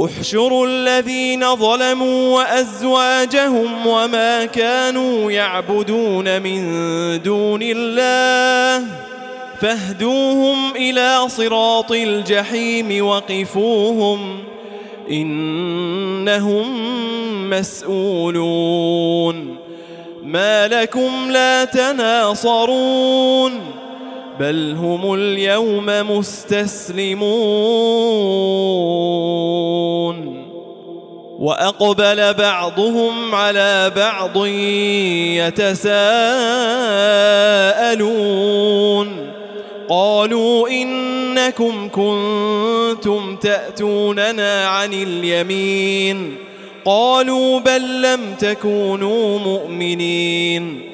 احشروا الذين ظلموا وأزواجهم وما كانوا يعبدون من دون الله فاهدوهم إلى صراط الجحيم وقفوهم إنهم مسؤولون ما لكم لا تناصرون بل هم اليوم مستسلمون. وأقبل بعضهم على بعض يتساءلون. قالوا إنكم كنتم تأتوننا عن اليمين. قالوا بل لم تكونوا مؤمنين.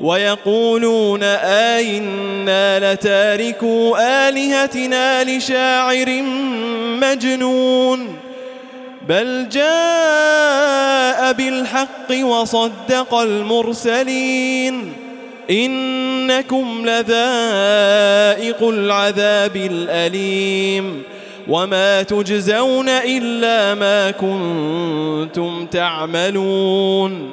ويقولون آئنا لتاركوا آلهتنا لشاعر مجنون بل جاء بالحق وصدق المرسلين إنكم لذائق العذاب الأليم وما تجزون إلا ما كنتم تعملون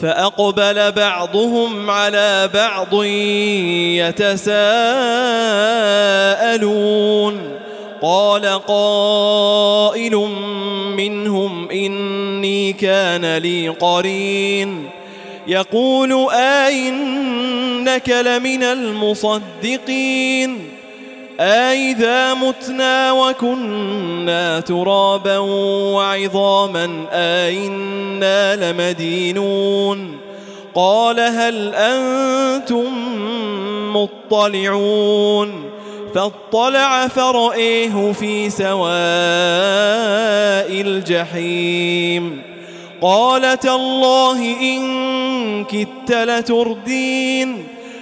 فأقبل بعضهم على بعض يتساءلون. قال قائل منهم إني كان لي قرين. يقول آئنك لمن المصدقين. أئذا متنا وكنا ترابا وعظاما أئنا لمدينون. قال هل أنتم مطلعون؟ فاطلع فرأيه في سواء الجحيم. قال تالله إن كدت لتردين.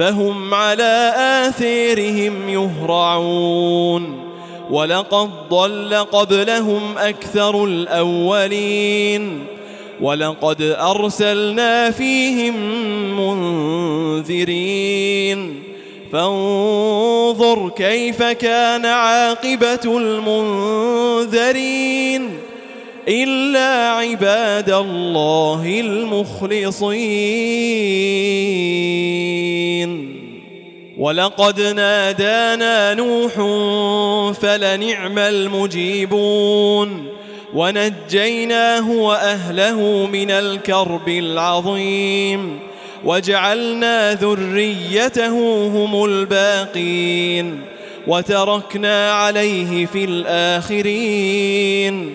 فهم على آثيرهم يهرعون. ولقد ضل قبلهم أكثر الأولين. ولقد أرسلنا فيهم منذرين. فانظر كيف كان عاقبة المنذرين. إلا عباد الله المخلصين. ولقد نادانا نوح فلنعم المجيبون. ونجيناه وأهله من الكرب العظيم. وجعلنا ذريته هم الباقين. وتركنا عليه في الآخرين.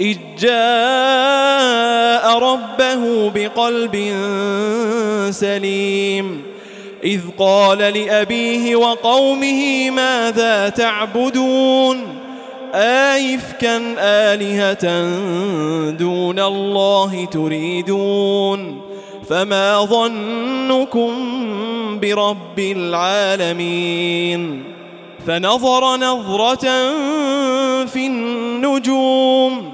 إذ جاء ربه بقلب سليم. إذ قال لأبيه وقومه ماذا تعبدون؟ آيفكا آلهة دون الله تريدون؟ فما ظنكم برب العالمين? فنظر نظرة في النجوم.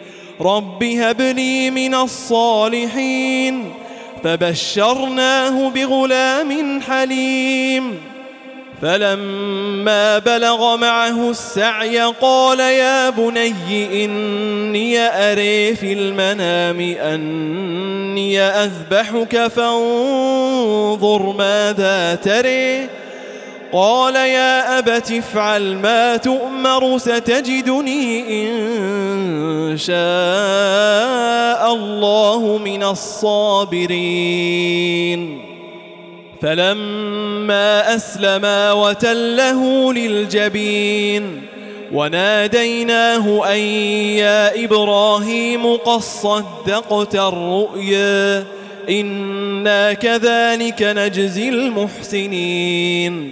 رب هب لي من الصالحين فبشرناه بغلام حليم فلما بلغ معه السعي قال يا بني إني أري في المنام أني أذبحك فانظر ماذا تري قال يا أبت افعل ما تؤمر ستجدني إن شاء الله من الصابرين. فلما أسلما وتله للجبين وناديناه أن يا إبراهيم قد صدقت الرؤيا إنا كذلك نجزي المحسنين.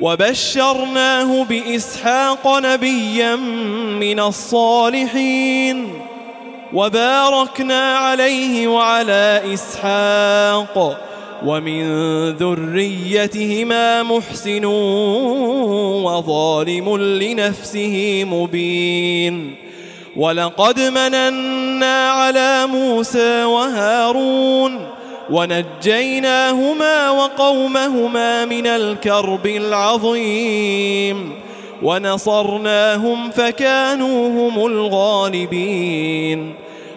وبشرناه بإسحاق نبيا من الصالحين وباركنا عليه وعلى إسحاق ومن ذريتهما محسن وظالم لنفسه مبين ولقد مننا على موسى وهارون ونجيناهما وقومهما من الكرب العظيم. ونصرناهم فكانوا هم الغالبين.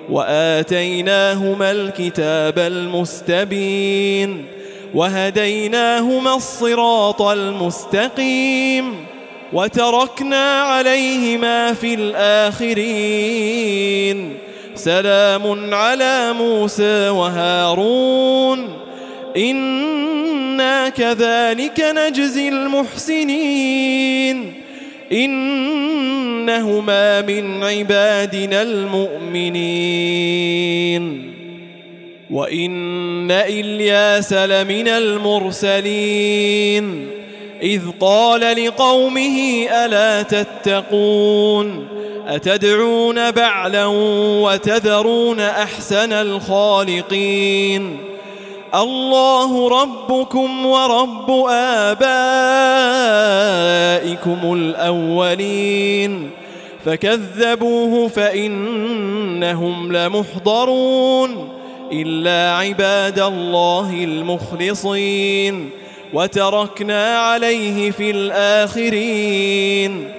وآتيناهما الكتاب المستبين. وهديناهما الصراط المستقيم. وتركنا عليهما في الآخرين. سلام على موسى وهارون. إنا كذلك نجزي المحسنين. إنهما من عبادنا المؤمنين. وإن إلياس لمن المرسلين. إذ قال لقومه ألا تتقون؟ أتدعون بعلا وتذرون أحسن الخالقين؟ الله ربكم ورب آبائكم الأولين. فكذبوه فإنهم لمحضرون. إلا عباد الله المخلصين. وتركنا عليه في الآخرين.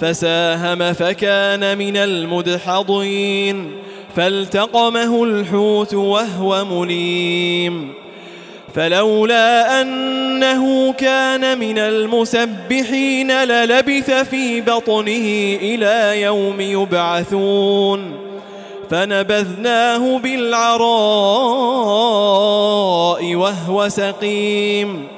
فساهم فكان من المدحضين فالتقمه الحوت وهو مليم. فلولا أنه كان من المسبحين للبث في بطنه إلى يوم يبعثون. فنبذناه بالعراء وهو سقيم.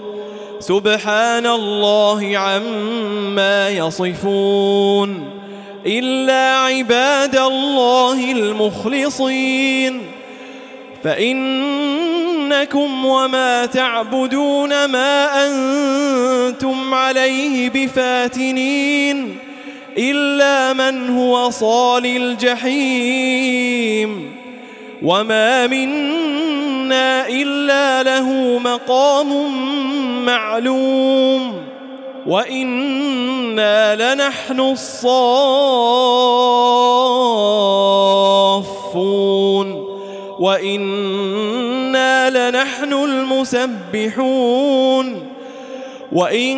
سبحان الله عما يصفون إلا عباد الله المخلصين. فإنكم وما تعبدون ما أنتم عليه بفاتنين إلا من هو صال الجحيم. وما منا إلا له مقام معلوم وإنا لنحن الصافون وإنا لنحن المسبحون وإن